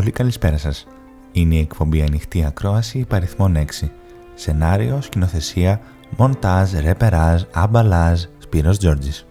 Πολύ καλησπέρα σας. Είναι η εκπομπή Ανοιχτή Ακρόαση υπαριθμών 6. Σενάριο, σκηνοθεσία, μοντάζ, ρεπεράζ, αμπαλάζ, Σπύρος Τζόρτζης.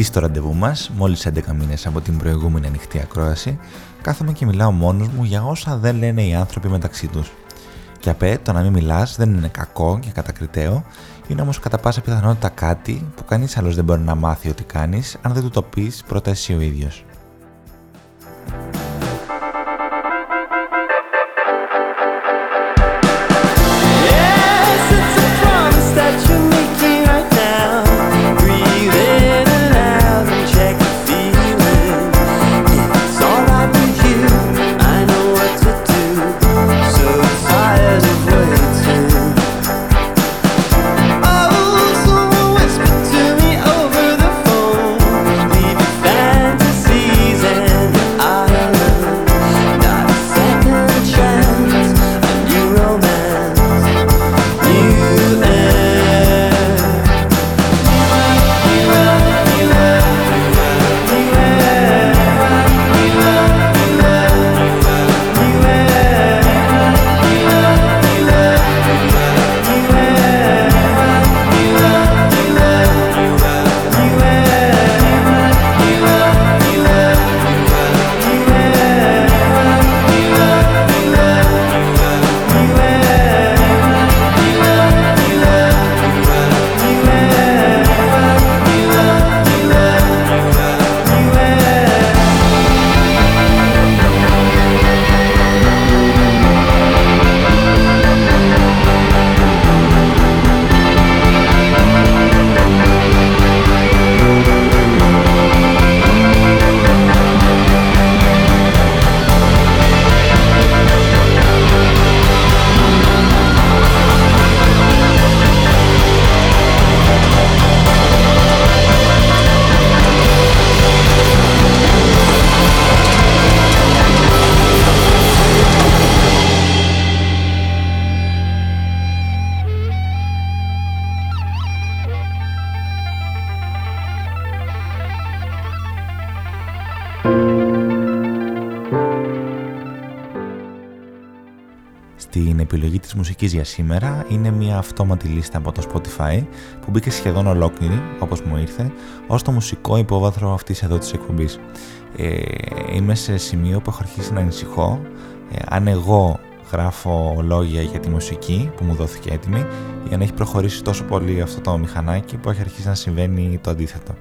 Στο ραντεβού μας, μόλις 11 μήνες από την προηγούμενη ανοιχτή ακρόαση, κάθομαι και μιλάω μόνος μου για όσα δεν λένε οι άνθρωποι μεταξύ τους. Και απέ, το να μην μιλάς δεν είναι κακό και κατακριτέο, είναι όμως κατά πάσα πιθανότητα κάτι που κανείς άλλος δεν μπορεί να μάθει ότι κάνεις αν δεν του το πεις πρώτα εσύ ο ίδιος. για σήμερα είναι μια αυτόματη λίστα από το Spotify που μπήκε σχεδόν ολόκληρη, όπως μου ήρθε, ως το μουσικό υπόβαθρο αυτής εδώ της εκπομπής. Ε, είμαι σε σημείο που έχω αρχίσει να ανησυχώ. Ε, αν εγώ γράφω λόγια για τη μουσική που μου δόθηκε έτοιμη ή αν έχει προχωρήσει τόσο πολύ αυτό το μηχανάκι που έχει αρχίσει να συμβαίνει το αντίθετο.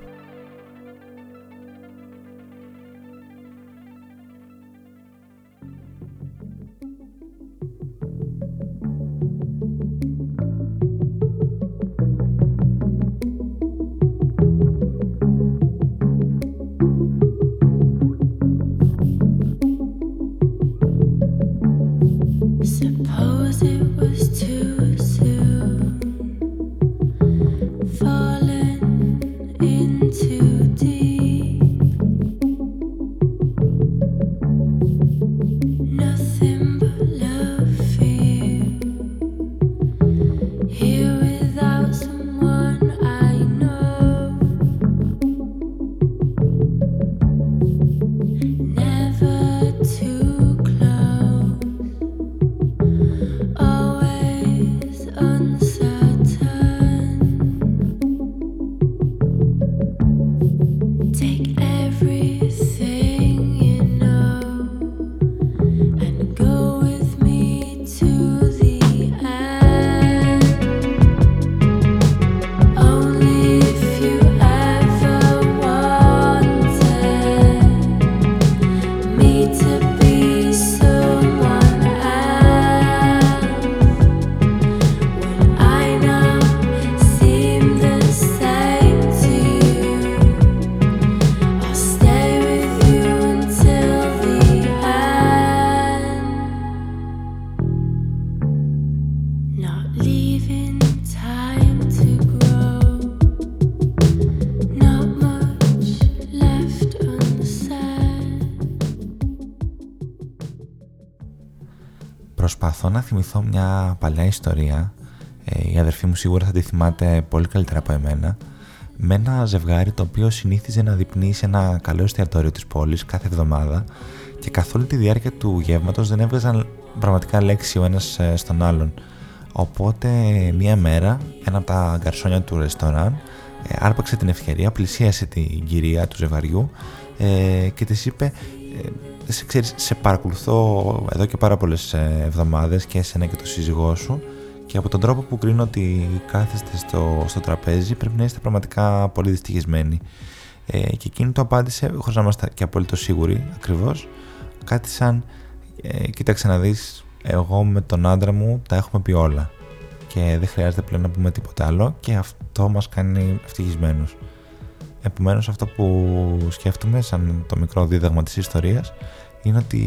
Θυμηθώ μια παλιά ιστορία. Ε, η αδερφή μου σίγουρα θα τη θυμάται πολύ καλύτερα από εμένα. Με ένα ζευγάρι το οποίο συνήθιζε να δειπνεί σε ένα καλό εστιατόριο της πόλης κάθε εβδομάδα και καθ' όλη τη διάρκεια του γεύματος δεν έβγαζαν πραγματικά λέξη ο ένας ε, στον άλλον. Οπότε μία μέρα ένα από τα γκαρσόνια του ρεστοράν ε, άρπαξε την ευκαιρία, πλησίασε την κυρία του ζευγαριού ε, και της είπε ε, σε, ξέρεις, σε παρακολουθώ εδώ και πάρα πολλές ε, εβδομάδες και εσένα και το σύζυγό σου και από τον τρόπο που κρίνω ότι κάθεστε στο, στο τραπέζι πρέπει να είστε πραγματικά πολύ δυστυχισμένοι. Ε, και εκείνη το απάντησε, χωρίς να είμαστε και απόλυτο σίγουροι ακριβώς, κάτι σαν ε, «Κοίταξε να δεις, εγώ με τον άντρα μου τα έχουμε πει όλα και δεν χρειάζεται πλέον να πούμε τίποτα άλλο και αυτό μας κάνει ευτυχισμένους». Επομένως αυτό που σκέφτομαι σαν το μικρό δίδαγμα της ιστορίας είναι ότι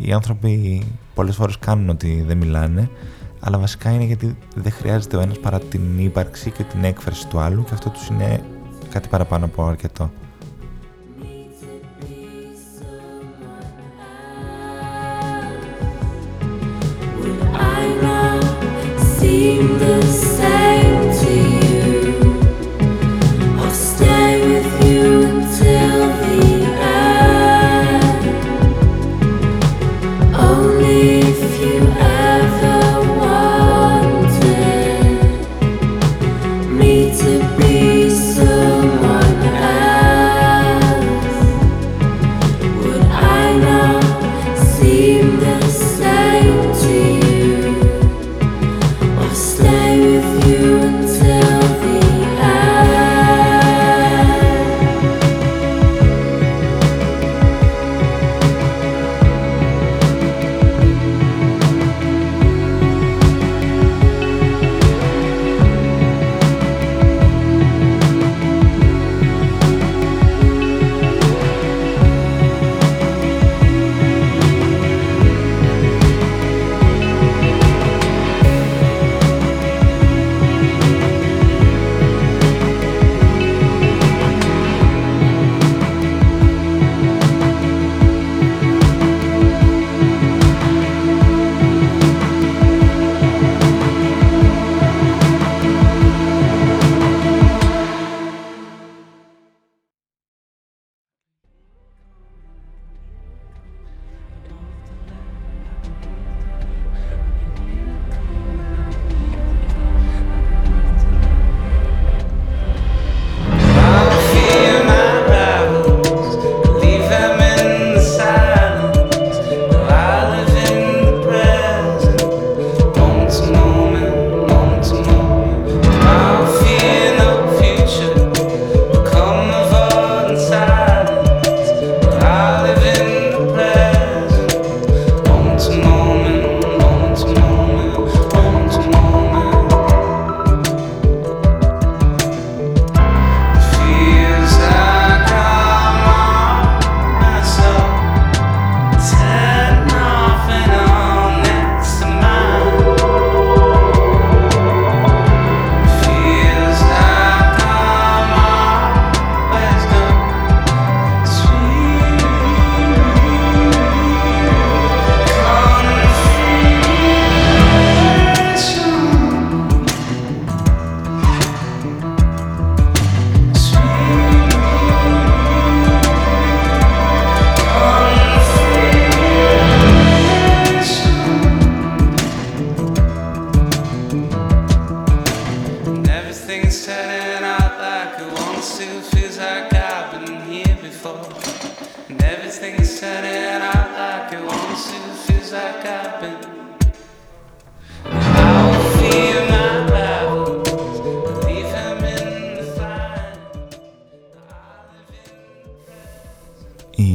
οι άνθρωποι πολλές φορές κάνουν ότι δεν μιλάνε αλλά βασικά είναι γιατί δεν χρειάζεται ο ένας παρά την ύπαρξη και την έκφραση του άλλου και αυτό τους είναι κάτι παραπάνω από αρκετό.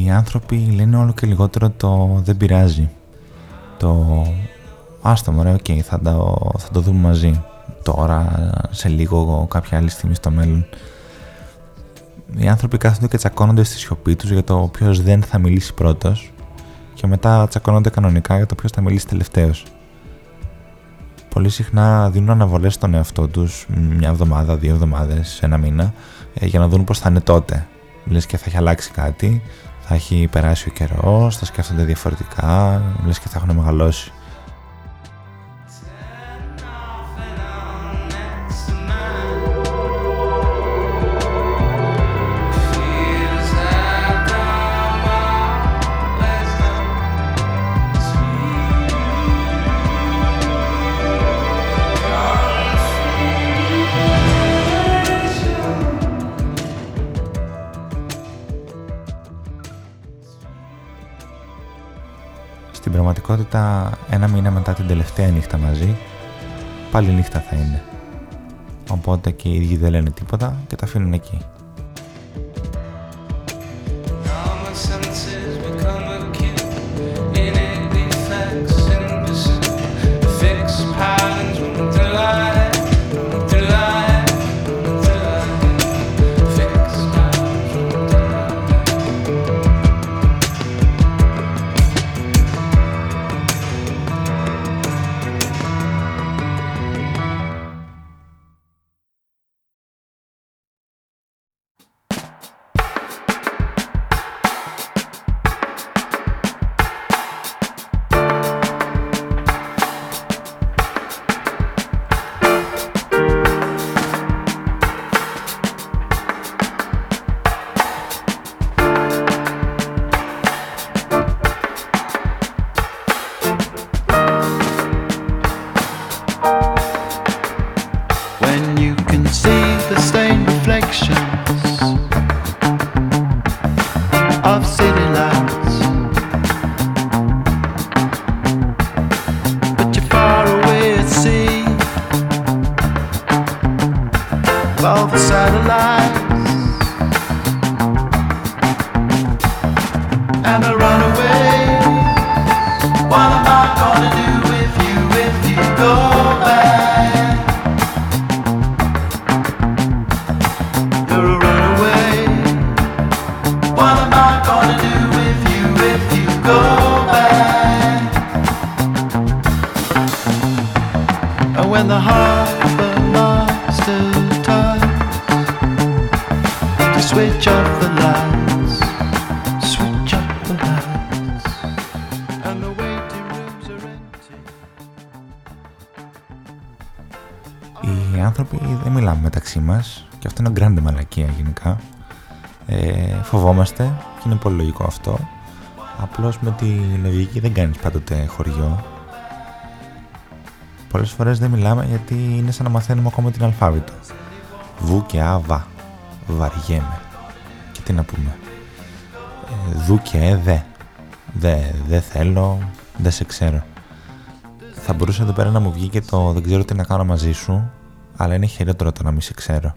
Άνθρωποι λένε όλο και λιγότερο το δεν πειράζει. Το άστο μωρέ, OK, okay, θα, το, θα το δούμε μαζί. Τώρα, σε λίγο, κάποια άλλη στιγμή στο μέλλον. Οι άνθρωποι κάθονται και τσακώνονται στη σιωπή τους για το ποιος δεν θα μιλήσει πρώτος και μετά τσακώνονται κανονικά για το ποιος θα μιλήσει τελευταίος. Πολύ συχνά δίνουν αναβολές στον εαυτό τους μια εβδομάδα, δύο εβδομάδες, ένα μήνα ε, για να δουν πώς θα είναι τότε. Λες και θα έχει αλλάξει κάτι, θα έχει περάσει ο καιρός, θα σκέφτονται διαφορετικά, λες και θα έχουν μεγαλώσει. Πραγματικότητα ένα μήνα μετά την τελευταία νύχτα μαζί πάλι νύχτα θα είναι. Οπότε και οι ίδιοι δεν λένε τίποτα και τα αφήνουν εκεί. Και είναι πολύ λογικό αυτό. Απλώς με τη λογική δεν κάνεις πάντοτε χωριό. Πολλές φορές δεν μιλάμε γιατί είναι σαν να μαθαίνουμε ακόμα την αλφάβητο. Βου και α, βα. Βαριέμαι. Και τι να πούμε. Ε, δου και ε, δε. Δε, δε θέλω, δεν σε ξέρω. Θα μπορούσε εδώ πέρα να μου βγει και το δεν ξέρω τι να κάνω μαζί σου, αλλά είναι χειρότερο το να μην σε ξέρω.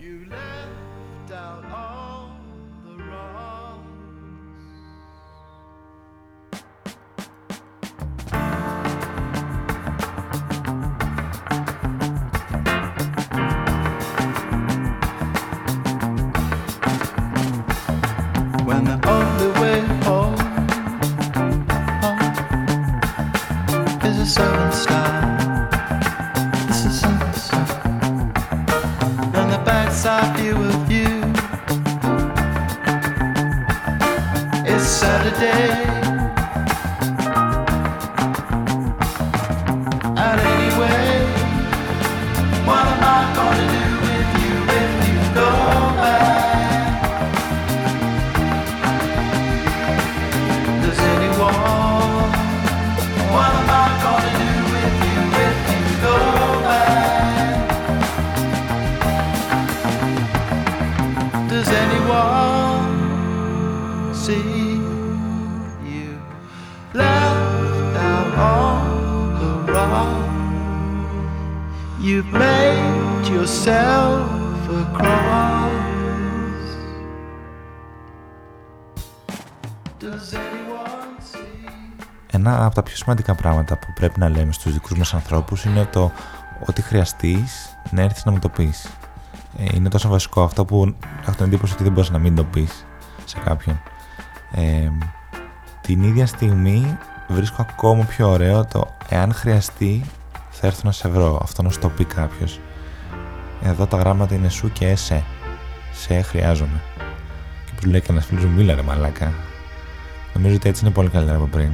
Σημαντικά πράγματα που πρέπει να λέμε στους δικούς μας ανθρώπους είναι το ότι χρειαστείς να έρθεις να μου το πεις. Ε, είναι τόσο βασικό αυτό που έχω την εντύπωση ότι δεν μπορείς να μην το πεις σε κάποιον. Ε, την ίδια στιγμή βρίσκω ακόμα πιο ωραίο το εάν χρειαστεί θα έρθω να σε βρω. Αυτό να σου το πει κάποιος. Εδώ τα γράμματα είναι σου και εσέ. Σε χρειάζομαι. Και που λέει κανένα φίλος μου, μίλα ρε μαλάκα. Νομίζω ότι έτσι είναι πολύ καλύτερα από πριν.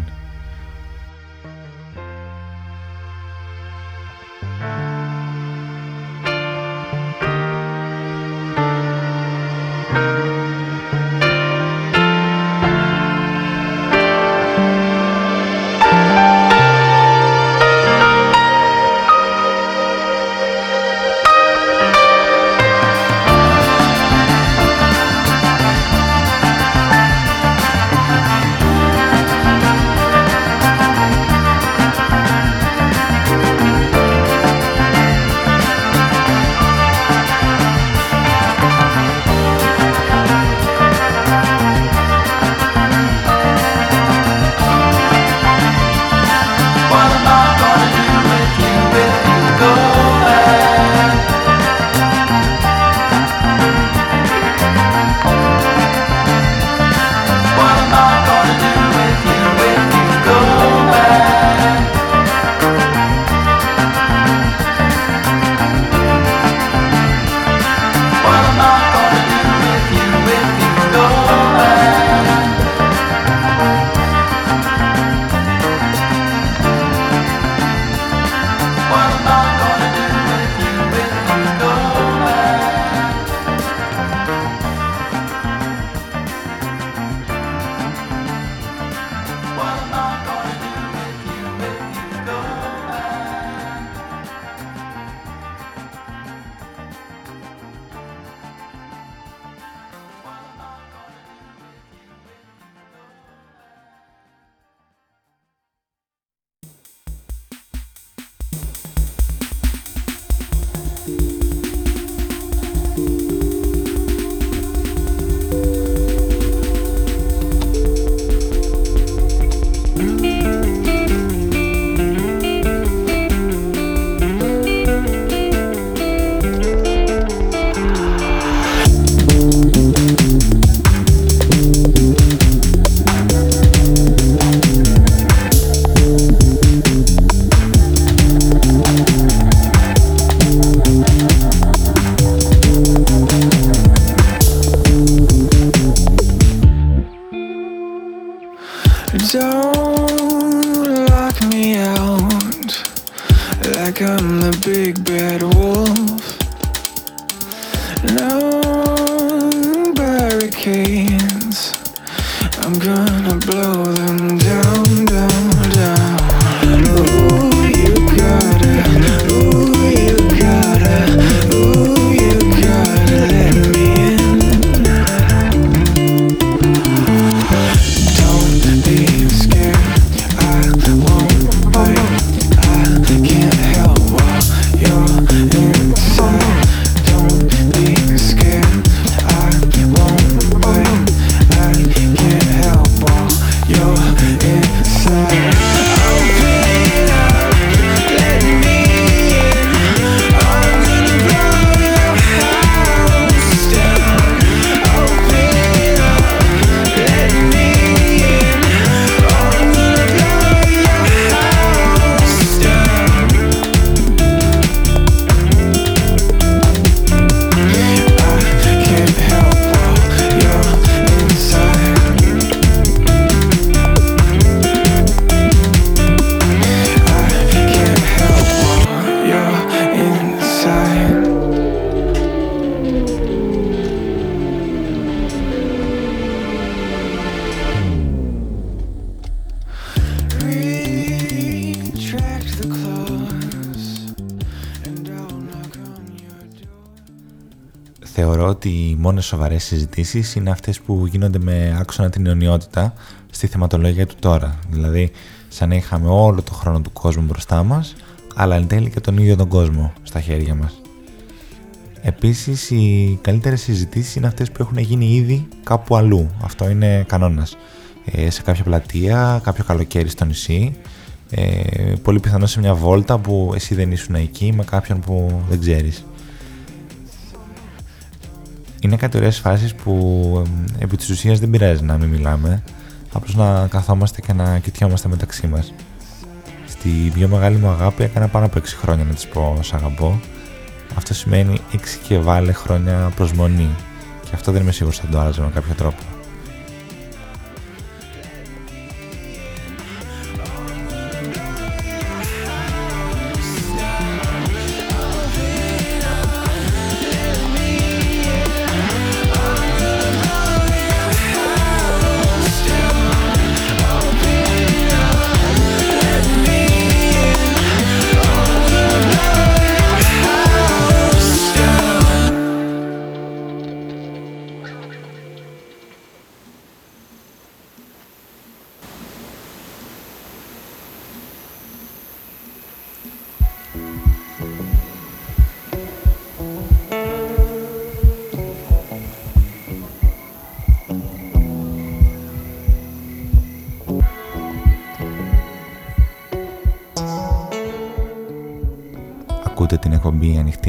I'm gonna blow them down. Μόνες σοβαρές συζητήσεις είναι αυτές που γίνονται με άξονα την αιωνιότητα στη θεματολογία του τώρα. Δηλαδή, σαν να είχαμε όλο το χρόνο του κόσμου μπροστά μας, αλλά εν τέλει και τον ίδιο τον κόσμο στα χέρια μας. Επίσης, οι καλύτερες συζητήσεις είναι αυτές που έχουν γίνει ήδη κάπου αλλού. Αυτό είναι κανόνας. Ε, σε κάποια πλατεία, κάποιο καλοκαίρι στο νησί, ε, πολύ πιθανό σε μια βόλτα που εσύ δεν ήσουν εκεί με κάποιον που δεν ξέρεις είναι κάτι ωραίες φάσεις που επί της ουσίας δεν πειράζει να μην μιλάμε. Απλώς να καθόμαστε και να κοιτιόμαστε μεταξύ μας. Στη πιο μεγάλη μου αγάπη έκανα πάνω από 6 χρόνια να της πω σ' αγαπώ αυτό σημαίνει 6 και βάλε χρόνια προσμονή και αυτό δεν είμαι σίγουρος θα το άλλαζε με κάποιο τρόπο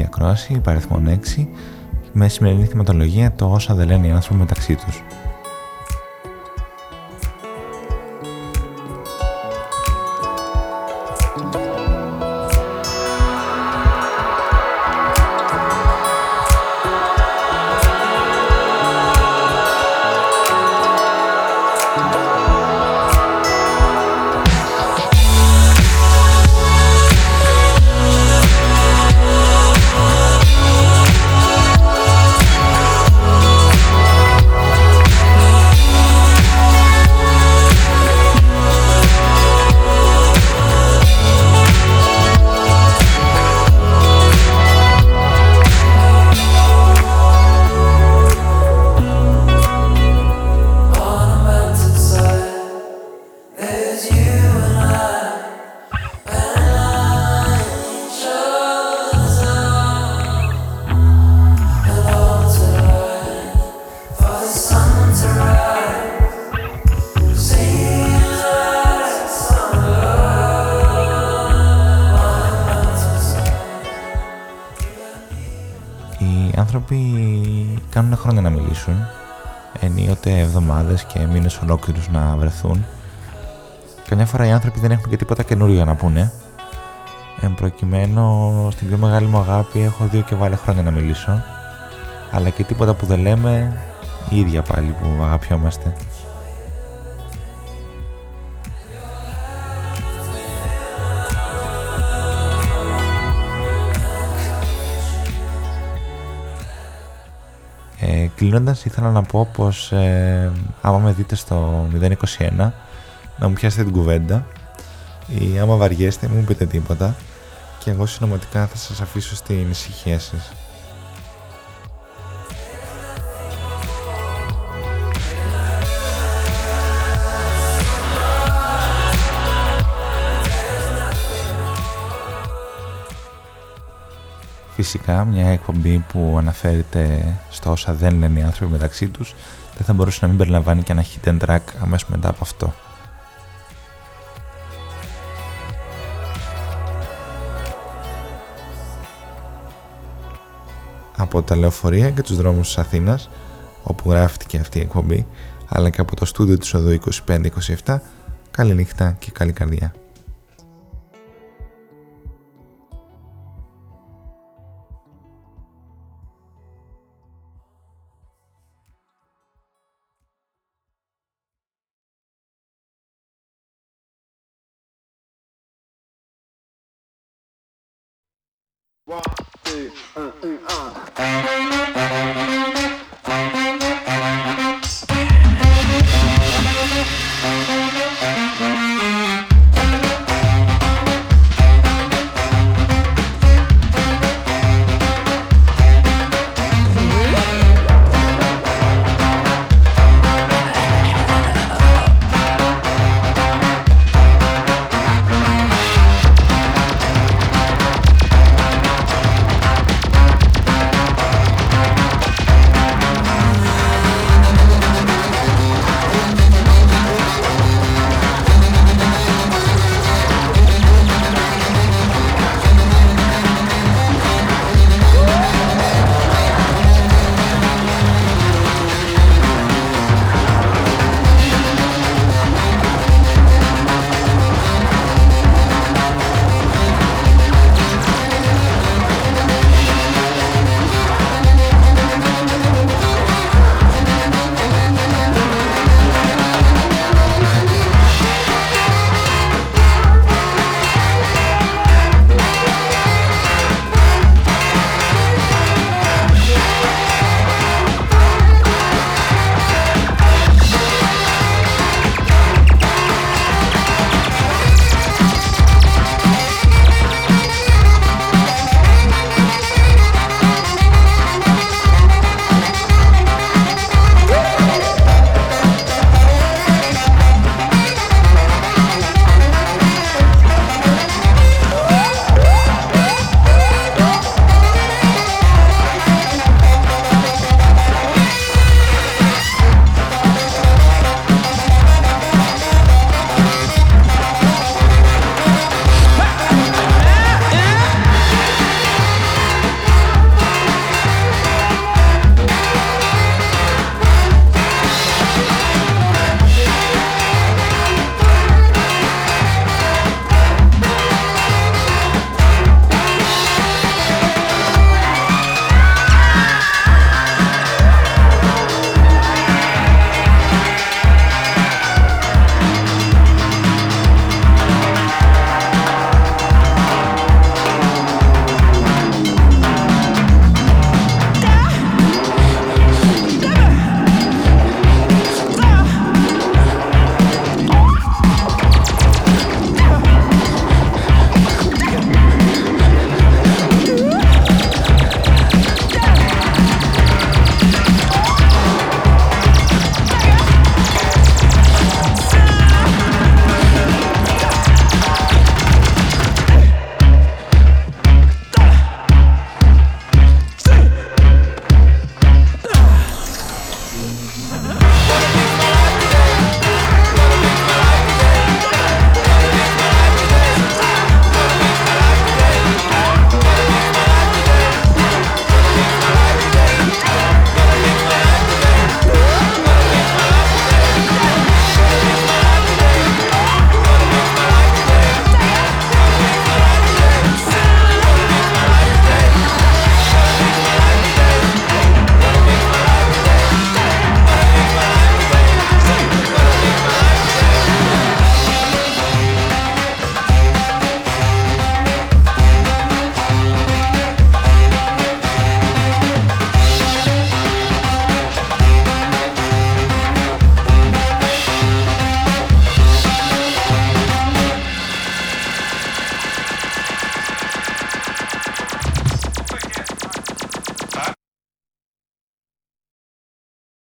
ακρόαση, παριθμόν 6, με σημερινή θεματολογία το όσα δεν λένε οι άνθρωποι μεταξύ τους. Και μήνες ολόκληρους να βρεθούν. Καμιά φορά οι άνθρωποι δεν έχουν και τίποτα καινούριο να πούνε. Εν προκειμένου, στην πιο μεγάλη μου αγάπη έχω δύο και βάλε χρόνια να μιλήσω. Αλλά και τίποτα που δεν λέμε, η ίδια πάλι που αγαπιόμαστε. Ε, κλείνοντας ήθελα να πω πως ε, άμα με δείτε στο 021 να μου πιάσετε την κουβέντα ή άμα βαριέστε μην μου πείτε τίποτα και εγώ συνωματικά θα σας αφήσω στην ησυχία σας. Φυσικά μια εκπομπή που αναφέρεται στο όσα δεν λένε οι άνθρωποι μεταξύ τους δεν θα μπορούσε να μην περιλαμβάνει και ένα hidden track αμέσως μετά από αυτό. Από τα λεωφορεία και τους δρόμους της Αθήνας όπου γράφτηκε αυτή η εκπομπή αλλά και από το στούντιο της οδού 25-27 καλή νύχτα και καλή καρδιά.